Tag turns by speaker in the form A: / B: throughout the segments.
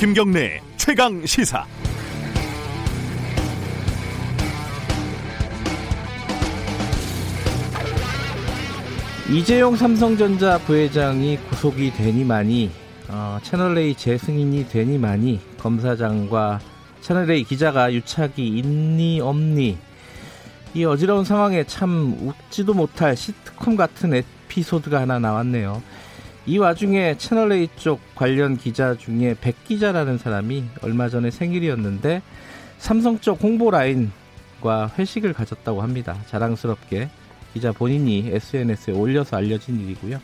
A: 김경래 최강 시사.
B: 이재용 삼성전자 부회장이 구속이 되니만이 어, 채널A 재승인이 되니만이 검사장과 채널A 기자가 유착이 있니 없니 이 어지러운 상황에 참 웃지도 못할 시트콤 같은 에피소드가 하나 나왔네요. 이 와중에 채널A 쪽 관련 기자 중에 백 기자라는 사람이 얼마 전에 생일이었는데 삼성 쪽 홍보 라인과 회식을 가졌다고 합니다. 자랑스럽게 기자 본인이 SNS에 올려서 알려진 일이고요.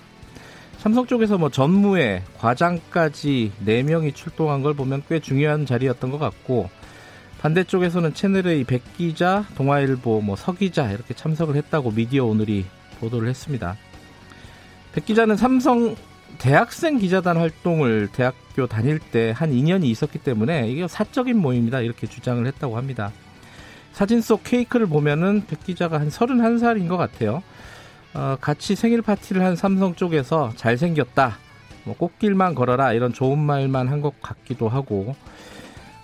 B: 삼성 쪽에서 뭐 전무에 과장까지 4명이 출동한 걸 보면 꽤 중요한 자리였던 것 같고 반대쪽에서는 채널의 백 기자, 동아일보, 뭐 서기자 이렇게 참석을 했다고 미디어 오늘이 보도를 했습니다. 백 기자는 삼성 대학생 기자단 활동을 대학교 다닐 때 한 2년이 있었기 때문에 이게 사적인 모임이다 이렇게 주장을 했다고 합니다. 사진 속 케이크를 보면은 백 기자가 한 31살인 것 같아요. 어, 같이 생일 파티를 한 삼성 쪽에서 잘생겼다, 뭐 꽃길만 걸어라 이런 좋은 말만 한 것 같기도 하고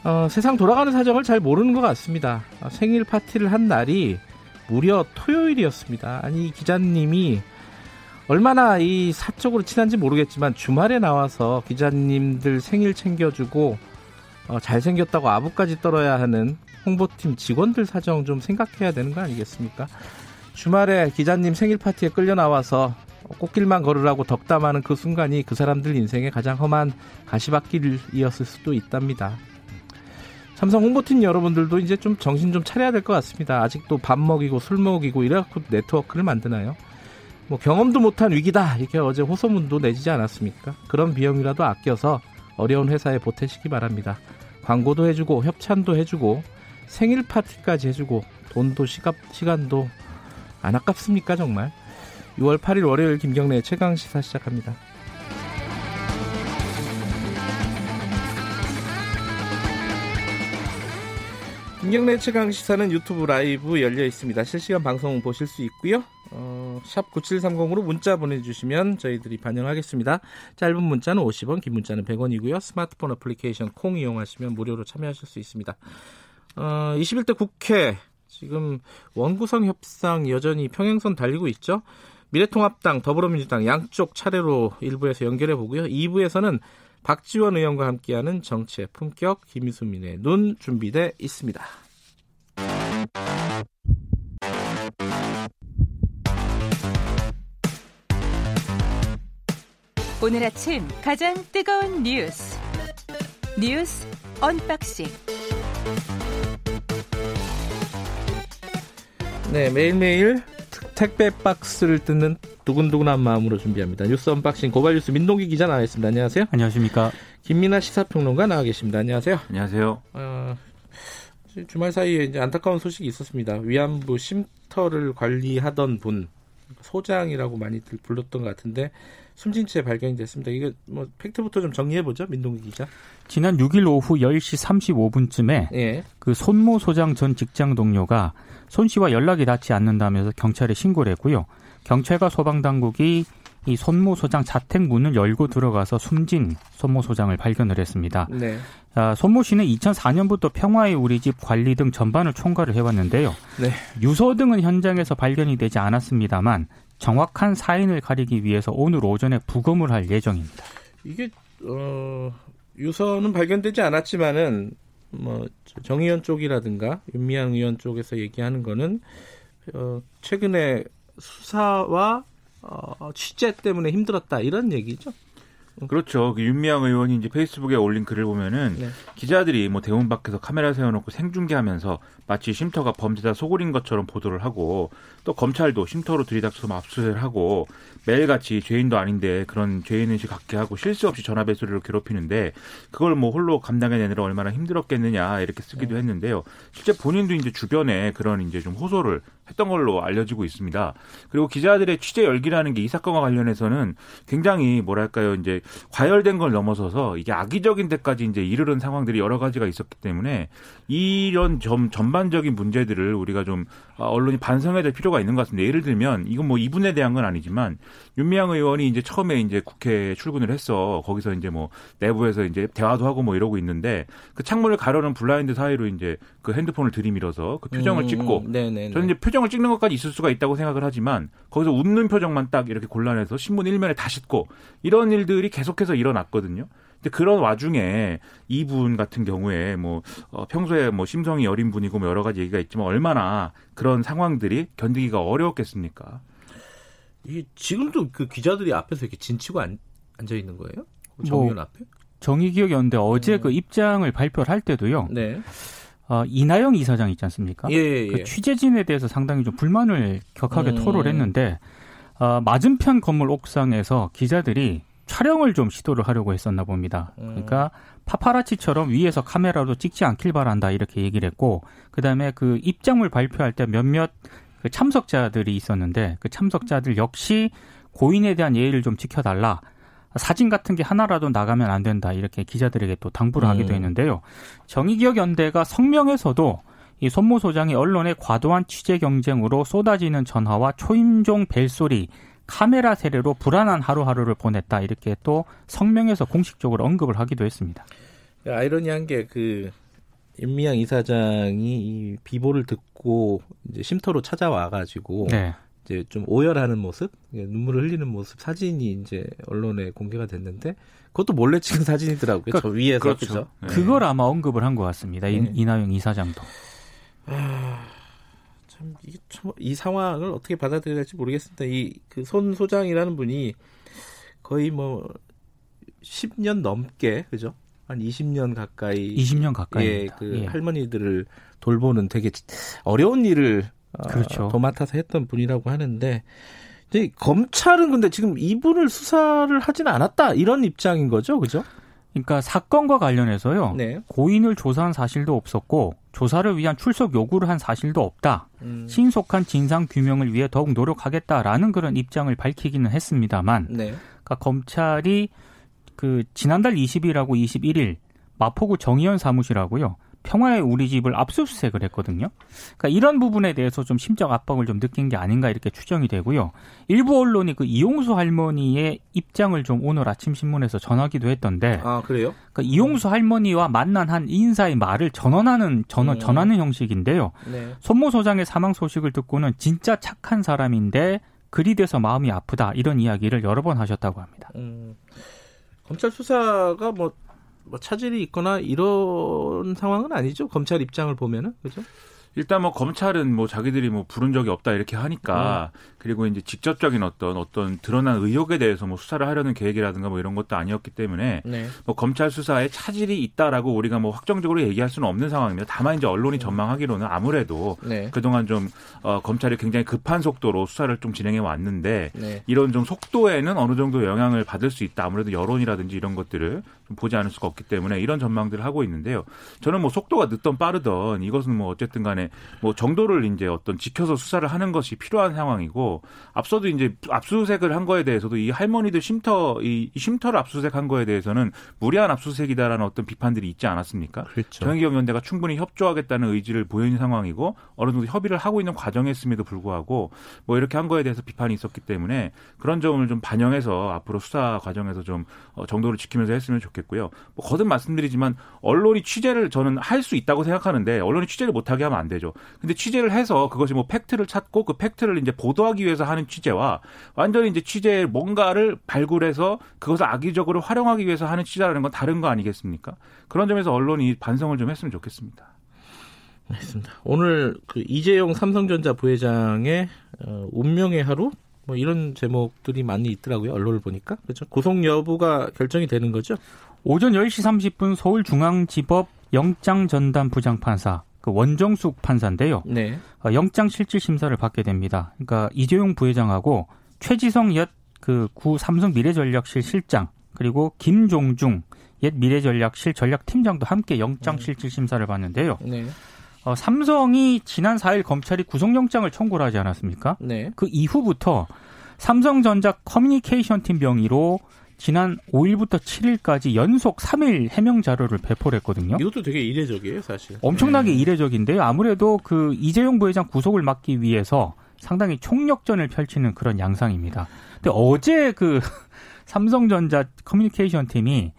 B: 어, 세상 돌아가는 사정을 잘 모르는 것 같습니다. 어, 생일 파티를 한 날이 무려 토요일이었습니다. 아니 기자님이 얼마나 이 사적으로 친한지 모르겠지만 주말에 나와서 기자님들 생일 챙겨주고 어, 잘생겼다고 아부까지 떨어야 하는 홍보팀 직원들 사정 좀 생각해야 되는 거 아니겠습니까? 주말에 기자님 생일 파티에 끌려 나와서 꽃길만 걸으라고 덕담하는 그 순간이 그 사람들 인생의 가장 험한 가시밭길이었을 수도 있답니다. 삼성 홍보팀 여러분들도 이제 좀 정신 좀 차려야 될 것 같습니다. 아직도 밥 먹이고 술 먹이고 이래갖고 네트워크를 만드나요? 뭐 경험도 못한 위기다 이렇게 어제 호소문도 내지지 않았습니까? 그런 비용이라도 아껴서 어려운 회사에 보태시기 바랍니다. 광고도 해주고 협찬도 해주고 생일 파티까지 해주고 돈도 시갑, 시간도 안 아깝습니까 정말? 6월 8일 월요일 김경래 최강 시사 시작합니다. 김경래 최강 시사는 유튜브 라이브 열려 있습니다. 실시간 방송 보실 수 있고요. 어, 샵 9730으로 문자 보내주시면 저희들이 반영하겠습니다. 짧은 문자는 50원, 긴 문자는 100원이고요. 스마트폰 어플리케이션 콩 이용하시면 무료로 참여하실 수 있습니다. 어, 21대 국회 지금 원구성 협상 여전히 평행선 달리고 있죠. 미래통합당, 더불어민주당 양쪽 차례로 1부에서 연결해 보고요. 2부에서는 박지원 의원과 함께하는 정치의 품격 김수민의 눈 준비돼 있습니다.
C: 오늘 아침 가장 뜨거운 뉴스 뉴스 언박싱
B: 네 매일매일 택배 박스를 뜯는 두근두근한 마음으로 준비합니다. 뉴스 언박싱 고발 뉴스 민동기 기자 나와 있습니다. 안녕하세요.
D: 안녕하십니까.
B: 김민하 시사평론가 나와 계십니다. 안녕하세요.
D: 안녕하세요.
B: 어, 주말 사이에 이제 안타까운 소식이 있었습니다. 위안부 쉼터를 관리하던 분 소장이라고 많이들 불렀던 것 같은데 숨진 채 발견이 됐습니다. 이거 뭐 팩트부터 좀 정리해 보죠, 민동기 기자.
D: 지난 6일 오후 10시 35분쯤에 예. 그 손모 소장 전 직장 동료가 손 씨와 연락이 닿지 않는다면서 경찰에 신고를 했고요. 경찰과 소방 당국이 이 손모 소장 자택 문을 열고 들어가서 숨진 손모 소장을 발견을 했습니다. 네. 아, 손모 씨는 2004년부터 평화의 우리 집 관리 등 전반을 총괄을 해왔는데요. 네. 유서 등은 현장에서 발견이 되지 않았습니다만 정확한 사인을 가리기 위해서 오늘 오전에 부검을 할 예정입니다.
B: 이게 어, 유서는 발견되지 않았지만은 뭐 정의원 쪽이라든가 윤미향 의원 쪽에서 얘기하는 거는 어, 최근에 수사와 어, 취재 때문에 힘들었다 이런 얘기죠.
E: 그렇죠. 그 윤미향 의원이 이제 페이스북에 올린 글을 보면은 네. 기자들이 뭐 대문 밖에서 카메라 세워놓고 생중계하면서 마치 쉼터가 범죄자 소굴인 것처럼 보도를 하고 또 검찰도 쉼터로 들이닥쳐서 압수수색을 하고 매일같이 죄인도 아닌데 그런 죄인의식 갖게 하고 실수 없이 전화배수를 괴롭히는데 그걸 뭐 홀로 감당해내느라 얼마나 힘들었겠느냐 이렇게 쓰기도 네. 했는데요. 실제 본인도 이제 주변에 그런 이제 좀 호소를 했던 걸로 알려지고 있습니다. 그리고 기자들의 취재 열기라는 게 이 사건과 관련해서는 굉장히 뭐랄까요 이제 과열된 걸 넘어서서 이게 악의적인 데까지 이제 이르는 상황들이 여러 가지가 있었기 때문에 이런 점 전반적인 문제들을 우리가 좀 아, 언론이 반성해야 될 필요가 있는 것 같습니다. 예를 들면 이건 뭐 이분에 대한 건 아니지만 윤미향 의원이 이제 처음에 이제 국회 출근을 했어. 거기서 이제 뭐 내부에서 이제 대화도 하고 뭐 이러고 있는데 그 창문을 가려는 블라인드 사이로 이제 그 핸드폰을 들이밀어서 그 표정을 음, 찍고 네네네. 네, 네. 저는 이제 표정을 찍는 것까지 있을 수가 있다고 생각을 하지만 거기서 웃는 표정만 딱 이렇게 곤란해서 신문 일면에 다 싣고 이런 일들이 계속해서 일어났거든요. 근데 그런 와중에 이분 같은 경우에 뭐 어, 평소에 뭐 심성이 여린 분이고 뭐 여러 가지 얘기가 있지만 얼마나 그런 상황들이 견디기가 어려웠겠습니까?
B: 이게 지금도 그 기자들이 앞에서 이렇게 진치고 앉, 앉아 있는 거예요? 정의원 뭐, 앞에?
D: 정의기억이었는데 어제 음. 그 입장을 발표를 할 때도요. 네. 어, 이나영 이사장 있지 않습니까? 예, 예. 그 예. 취재진에 대해서 상당히 좀 불만을 격하게 음. 토로를 했는데 어, 맞은편 건물 옥상에서 기자들이 촬영을 좀 시도를 하려고 했었나 봅니다. 음. 그러니까 파파라치처럼 위에서 카메라로 찍지 않길 바란다 이렇게 얘기를 했고 그다음에 그 입장물 발표할 때 몇몇 그 참석자들이 있었는데 그 참석자들 역시 고인에 대한 예의를 좀 지켜달라. 사진 같은 게 하나라도 나가면 안 된다. 이렇게 기자들에게 또 당부를 하기도 음. 했는데요. 정의기억 연대가 성명에서도 이 손모 소장이 언론의 과도한 취재 경쟁으로 쏟아지는 전화와 초임종 벨소리, 카메라 세례로 불안한 하루하루를 보냈다. 이렇게 또 성명에서 공식적으로 언급을 하기도 했습니다.
B: 아이러니한 게 그 임미양 이사장이 이 비보를 듣고 이제 쉼터로 찾아와 가지고 네. 이제 좀 오열하는 모습, 눈물을 흘리는 모습 사진이 이제 언론에 공개가 됐는데 그것도 몰래 찍은 사진이더라고요. 그러니까, 저 위에서
D: 그렇죠. 그렇죠? 네. 그걸 아마 언급을 한 것 같습니다. 네. 이나영 이사장도. 아,
B: 참 이게 참 이 상황을 어떻게 받아들여야 될지 모르겠습니다. 이 그 손 소장이라는 분이 거의 뭐 10년 넘게 그죠? 한 20년 가까이
D: 20년 가까이
B: 예, 그 예. 할머니들을 돌보는 되게 어려운 일을 어, 그렇죠. 어, 도맡아서 했던 분이라고 하는데 이제 검찰은 근데 지금 이분을 수사를 하지는 않았다 이런 입장인 거죠, 그죠?
D: 그러니까 사건과 관련해서요. 네. 고인을 조사한 사실도 없었고 조사를 위한 출석 요구를 한 사실도 없다. 음. 신속한 진상 규명을 위해 더욱 노력하겠다라는 그런 입장을 밝히기는 했습니다만, 네. 그러니까 검찰이 그 지난달 20일하고 21일 마포구 정의연 사무실하고요. 평화의 우리 집을 압수수색을 했거든요. 그러니까 이런 부분에 대해서 좀 심적 압박을 좀 느낀 게 아닌가 이렇게 추정이 되고요. 일부 언론이 그 이용수 할머니의 입장을 좀 오늘 아침 신문에서 전하기도 했던데.
B: 아 그래요?
D: 그러니까 이용수 할머니와 만난 한 인사의 말을 전원하는 전원 음. 전하는 형식인데요. 네. 손모 소장의 사망 소식을 듣고는 진짜 착한 사람인데 그리 돼서 마음이 아프다 이런 이야기를 여러 번 하셨다고 합니다. 음.
B: 검찰 수사가 뭐, 뭐 차질이 있거나 이런 상황은 아니죠. 검찰 입장을 보면은 그죠?
E: 일단 뭐 검찰은 뭐 자기들이 뭐 부른 적이 없다 이렇게 하니까 음. 그리고 이제 직접적인 어떤 어떤 드러난 의혹에 대해서 뭐 수사를 하려는 계획이라든가 뭐 이런 것도 아니었기 때문에 네. 뭐 검찰 수사에 차질이 있다라고 우리가 뭐 확정적으로 얘기할 수는 없는 상황입니다. 다만 이제 언론이 음. 전망하기로는 아무래도 네. 그동안 좀 어, 검찰이 굉장히 급한 속도로 수사를 좀 진행해 왔는데 네. 이런 좀 속도에는 어느 정도 영향을 받을 수 있다. 아무래도 여론이라든지 이런 것들을 좀 보지 않을 수가 없기 때문에 이런 전망들을 하고 있는데요. 저는 뭐 속도가 늦던 빠르던 이것은 뭐 어쨌든 간에 뭐 정도를 이제 어떤 지켜서 수사를 하는 것이 필요한 상황이고 앞서도 이제 압수수색을 한 거에 대해서도 이 할머니들 쉼터 이 쉼터를 압수수색한 거에 대해서는 무리한 압수수색이다라는 어떤 비판들이 있지 않았습니까? 그렇죠. 정의기업연대가 충분히 협조하겠다는 의지를 보이는 상황이고 어느 정도 협의를 하고 있는 과정이었음에도 불구하고 뭐 이렇게 한 거에 대해서 비판이 있었기 때문에 그런 점을 좀 반영해서 앞으로 수사 과정에서 좀 어, 정도를 지키면서 했으면 좋겠고요. 뭐 거듭 말씀드리지만 언론이 취재를 저는 할 수 있다고 생각하는데 언론이 취재를 못하게 하면 안 되죠. 근데 취재를 해서 그것이 뭐 팩트를 찾고 그 팩트를 이제 보도하기 위해서 하는 취재와 완전히 이제 취재 뭔가를 발굴해서 그것을 악의적으로 활용하기 위해서 하는 취재라는 건 다른 거 아니겠습니까? 그런 점에서 언론이 반성을 좀 했으면 좋겠습니다.
B: 알겠습니다. 오늘 그 이재용 삼성전자 부회장의 어, 운명의 하루 뭐 이런 제목들이 많이 있더라고요. 언론을 보니까. 그렇죠. 구속 여부가 결정이 되는 거죠.
D: 오전 10시 30분 서울중앙지법 영장 전담 부장판사 그 원정숙 판사인데요. 네. 어, 영장 실질 심사를 받게 됩니다. 그러니까 이재용 부회장하고 최지성 옛 그 구 삼성 미래전략실 실장 그리고 김종중 옛 미래전략실 전략팀장도 함께 영장 네. 실질 심사를 받는데요. 네. 어, 삼성이 지난 4일 검찰이 구속영장을 청구를 하지 않았습니까? 네. 그 이후부터 삼성전자 커뮤니케이션 팀 명의로 지난 5일부터 7일까지 연속 3일 해명 자료를 배포를 했거든요.
B: 이것도 되게 이례적이에요, 사실.
D: 엄청나게 네. 이례적인데요. 아무래도 그 이재용 부회장 구속을 막기 위해서 상당히 총력전을 펼치는 그런 양상입니다. 근데 어제 그 삼성전자 커뮤니케이션 팀이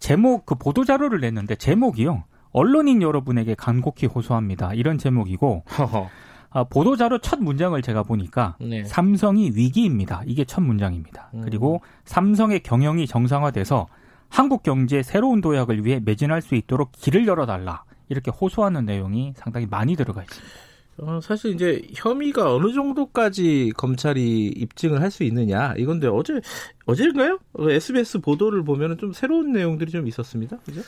D: 제목 그 보도 자료를 냈는데 제목이요. 언론인 여러분에게 간곡히 호소합니다. 이런 제목이고 아, 보도 자료 첫 문장을 제가 보니까 네. 삼성이 위기입니다. 이게 첫 문장입니다. 음. 그리고 삼성의 경영이 정상화돼서 한국 경제의 새로운 도약을 위해 매진할 수 있도록 길을 열어달라. 이렇게 호소하는 내용이 상당히 많이 들어가 있습니다.
B: 어, 사실 이제 혐의가 어느 정도까지 검찰이 입증을 할 수 있느냐 이건데 어제 어제인가요? SBS 보도를 보면은 좀 새로운 내용들이 좀 있었습니다. 그죠?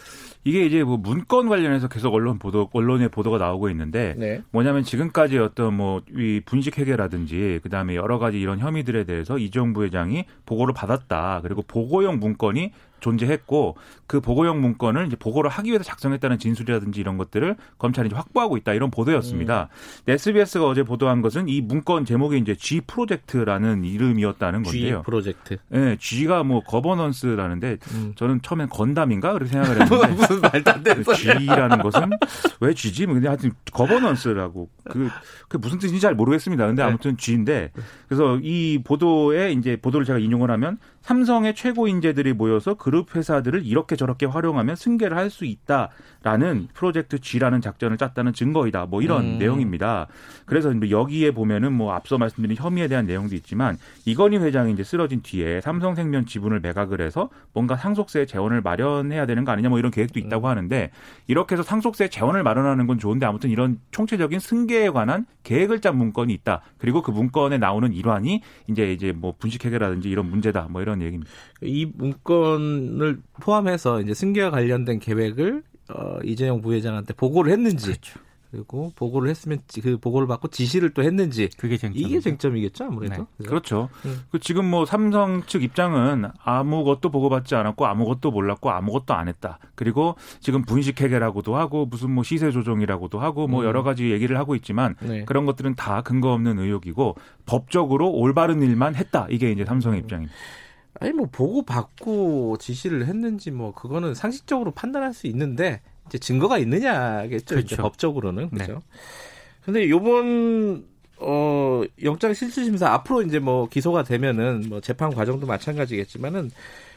E: 이게 이제 뭐 문건 관련해서 계속 언론 보도 언론의 보도가 나오고 있는데 네. 뭐냐면 지금까지 어떤 뭐 이 분식 회계라든지 그다음에 여러 가지 이런 혐의들에 대해서 이정 부회장이 보고를 받았다. 그리고 보고용 문건이 존재했고 그 보고용 문건을 이제 보고를 하기 위해서 작성했다는 진술이라든지 이런 것들을 검찰이 이제 확보하고 있다 이런 보도였습니다. 음. SBS가 어제 보도한 것은 이 문건 제목이 이제 G 프로젝트라는 이름이었다는 건데요.
B: G 프로젝트.
E: 네, G가 뭐 거버넌스라는데 음. 저는 처음엔 건담인가 그렇게 생각을 했는데
B: 무슨 말도 안 되는
E: G라는 것은 왜 G지? 뭐 근데 하여튼 거버넌스라고 그, 그 무슨 뜻인지 잘 모르겠습니다. 근데 네. 아무튼 G인데 그래서 이 보도에 이제 보도를 제가 인용을 하면 삼성의 최고 인재들이 모여서 그룹 회사들을 이렇게 저렇게 활용하면 승계를 할 수 있다라는 프로젝트 G라는 작전을 짰다는 증거이다. 뭐 이런 음. 내용입니다. 그래서 여기에 보면은 뭐 앞서 말씀드린 혐의에 대한 내용도 있지만 이건희 회장이 이제 쓰러진 뒤에 삼성생명 지분을 매각을 해서 뭔가 상속세 재원을 마련해야 되는 거 아니냐 뭐 이런 계획도 있다고 음. 하는데 이렇게 해서 상속세 재원을 마련하는 건 좋은데 아무튼 이런 총체적인 승계에 관한 계획을 짠 문건이 있다. 그리고 그 문건에 나오는 일환이 이제 이제 뭐 분식 회계라든지 이런 문제다. 뭐 이런 이런 얘기입니다.
B: 이 문건을 포함해서 이제 승계와 관련된 계획을 어, 이재용 부회장한테 보고를 했는지 그렇죠. 그리고 보고를 했으면 그 보고를 받고 지시를 또 했는지
D: 그게 쟁점
B: 이게 쟁점이겠죠 아무래도
E: 네. 그렇죠. 음. 그 지금 뭐 삼성 측 입장은 아무것도 보고받지 않았고 아무것도 몰랐고 아무것도 안 했다. 그리고 지금 분식 회계라고도 하고 무슨 뭐 시세 조정이라고도 하고 뭐 음. 여러 가지 얘기를 하고 있지만 네. 그런 것들은 다 근거 없는 의혹이고 법적으로 올바른 일만 했다. 이게 이제 삼성의 음. 입장입니다.
B: 아니 뭐 보고 받고 지시를 했는지 뭐 그거는 상식적으로 판단할 수 있는데 이제 증거가 있느냐겠죠. 그렇죠. 법적으로는 그렇죠. 네. 근데 요번 어 영장 실질 심사 앞으로 이제 뭐 기소가 되면은 뭐 재판 과정도 마찬가지겠지만은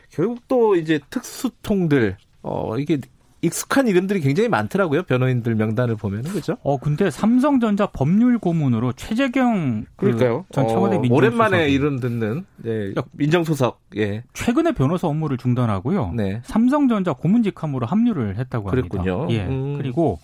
B: 결국 또 이제 특수통들 어 이게 익숙한 이름들이 굉장히 많더라고요. 변호인들 명단을 보면은 그죠?
D: 어 근데 삼성전자 법률 고문으로 최재경
B: 그 그러니까요.
D: 전 청와대 어, 민정
B: 오랜만에 이름 듣는 네, 민정수석. 예.
D: 최근에 변호사 업무를 중단하고요. 네. 삼성전자 고문직함으로 합류를 했다고
B: 합니다. 그랬군요.
D: 예. 음. 그리고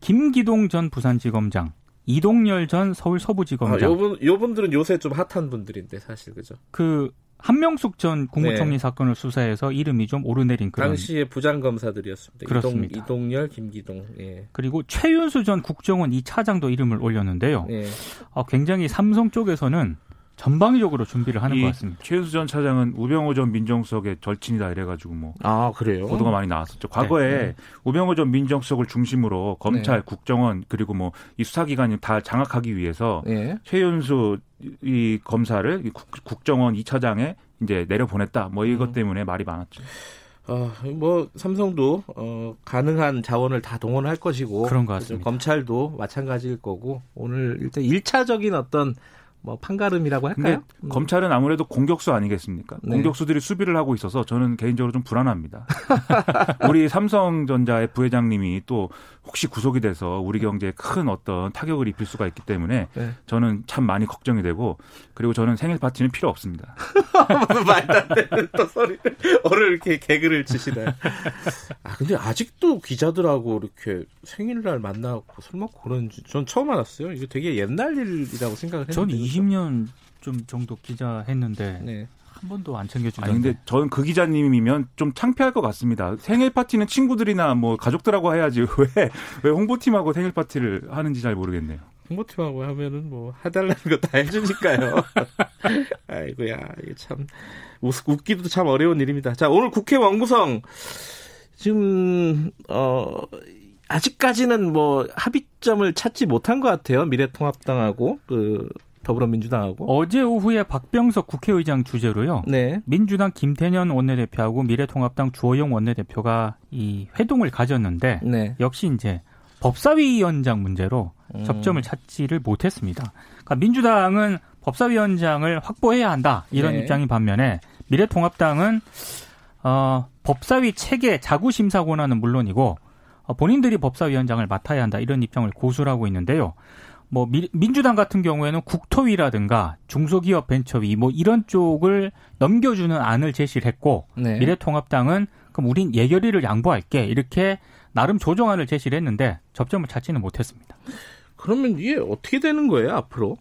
D: 김기동 전 부산지검장, 이동열 전 서울 서부지검장.
B: 아, 요분 요분들은 요새 좀 핫한 분들인데 사실 그죠?
D: 그 한명숙 전 국무총리 네. 사건을 수사해서 이름이 좀 오르내린 그런
B: 당시의 부장 검사들이었습니다.
D: 그렇습니다.
B: 이동, 이동열, 김기동. 예.
D: 그리고 최윤수 전 국정원 이 차장도 이름을 올렸는데요. 예. 어, 굉장히 삼성 쪽에서는 전방위적으로 준비를 하는 것 같습니다.
E: 최윤수 전 차장은 우병우 전 민정수석의 절친이다 이래가지고 뭐
B: 아 그래요
E: 보도가 많이 나왔었죠. 과거에 네, 네. 우병우 전 민정수석을 중심으로 검찰, 네. 국정원 그리고 뭐 이 수사기관이 다 장악하기 위해서 네. 최윤수 이 검사를 국, 정원 2차장에 이제 내려 보냈다. 뭐 이것 음. 때문에 말이 많았죠.
B: 어, 뭐 삼성도 어, 가능한 자원을 다 동원할 것이고
D: 그런 것 같습니다.
B: 검찰도 마찬가지일 거고 오늘 일단 1차적인 어떤 뭐 판가름이라고 할까요?
E: 음. 검찰은 아무래도 공격수 아니겠습니까? 네. 공격수들이 수비를 하고 있어서 저는 개인적으로 좀 불안합니다. 우리 삼성전자의 부회장님이 또 혹시 구속이 돼서 우리 경제에 큰 어떤 타격을 입힐 수가 있기 때문에 네. 저는 참 많이 걱정이 되고 그리고 저는 생일 파티는 필요 없습니다.
B: 말도 안 되는 또 소리를 어를 이렇게 개그를 치시네. 아 근데 아직도 기자들하고 이렇게 생일날 만나고 술 먹고 그런지 전 처음 알았어요. 이거 되게 옛날 일이라고 생각을 했는데. 전
D: 20년 좀 정도 기자 했는데 네. 한 번도 안 챙겨주는데.
E: 아니 근데 저는 그 기자님이면 좀 창피할 것 같습니다. 생일 파티는 친구들이나 뭐 가족들하고 해야지 왜 왜 홍보팀하고 생일 파티를 하는지 잘 모르겠네요.
B: 홍보팀하고 하면은 뭐 해달라는 거 다 해주니까요. 아이고야 이게 참 웃기도 참 어려운 일입니다. 자 오늘 국회 원구성 지금 어 아직까지는 뭐 합의점을 찾지 못한 것 같아요. 미래통합당하고 그 더불어민주당하고
D: 어제 오후에 박병석 국회의장 주재로요. 네. 민주당 김태년 원내대표하고 미래통합당 주호영 원내대표가 이 회동을 가졌는데 네. 역시 이제 법사위원장 문제로 음. 접점을 찾지를 못했습니다. 그러니까 민주당은 법사위원장을 확보해야 한다 이런 네. 입장인 반면에 미래통합당은 어, 법사위 체계 자구심사 권한은 물론이고 어, 본인들이 법사위원장을 맡아야 한다 이런 입장을 고수하고 있는데요. 뭐 미, 민주당 같은 경우에는 국토위라든가 중소기업 벤처위 뭐 이런 쪽을 넘겨주는 안을 제시를 했고 네. 미래통합당은 그럼 우린 예결위를 양보할게 이렇게 나름 조정안을 제시를 했는데 접점을 찾지는 못했습니다.
B: 그러면 이게 어떻게 되는 거예요 앞으로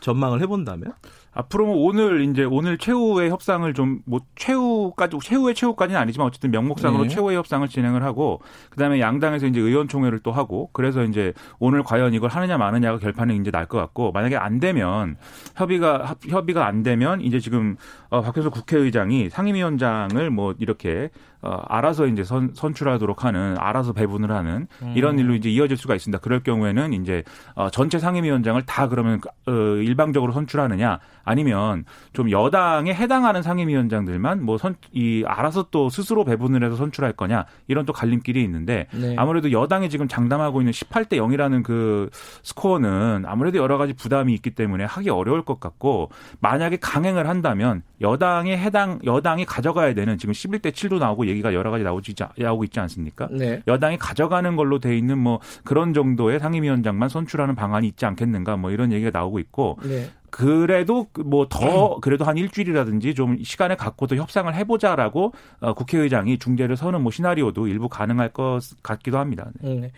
B: 전망을 해본다면?
E: 앞으로 뭐 오늘 이제 오늘 최후의 협상을 좀 뭐 최후까지 최후의 최후까지는 아니지만 어쨌든 명목상으로 네. 최후의 협상을 진행을 하고 그다음에 양당에서 이제 의원총회를 또 하고 그래서 이제 오늘 과연 이걸 하느냐 마느냐가 결판이 이제 날 것 같고 만약에 안 되면 협의가 협의가 안 되면 이제 지금 어 박효수 국회의장이 상임위원장을 뭐 이렇게 어, 알아서 이제 선, 선출하도록 하는 알아서 배분을 하는 음. 이런 일로 이제 이어질 수가 있습니다. 그럴 경우에는 이제 어, 전체 상임위원장을 다 그러면 어, 일방적으로 선출하느냐 아니면 좀 여당에 해당하는 상임위원장들만 뭐 선 이 알아서 또 스스로 배분을 해서 선출할 거냐 이런 또 갈림길이 있는데 네. 아무래도 여당이 지금 장담하고 있는 18대 0이라는 그 스코어는 아무래도 여러 가지 부담이 있기 때문에 하기 어려울 것 같고 만약에 강행을 한다면 여당에 해당 여당이 가져가야 되는 지금 11대 7도 나오고 얘기가 여러 가지 나오지 나오고 있지 않습니까? 네. 여당이 가져가는 걸로 돼 있는 뭐 그런 정도의 상임위원장만 선출하는 방안이 있지 않겠는가 뭐 이런 얘기가 나오고 있고 네. 그래도 뭐 더 그래도 한 일주일이라든지 좀 시간을 갖고도 협상을 해보자라고 어, 국회의장이 중재를 서는 뭐 시나리오도 일부 가능할 것 같기도 합니다. 네. 네.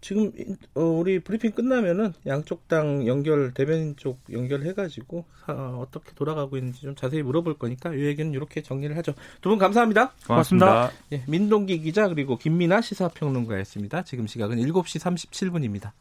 B: 지금 어, 우리 브리핑 끝나면은 양쪽 당 연결 대변인 쪽 연결해가지고 어, 어떻게 돌아가고 있는지 좀 자세히 물어볼 거니까 이 얘기는 이렇게 정리를 하죠. 두 분 감사합니다.
E: 고맙습니다. 고맙습니다.
B: 예, 민동기 기자 그리고 김민아 시사평론가였습니다. 지금 시각은 7시 37분입니다.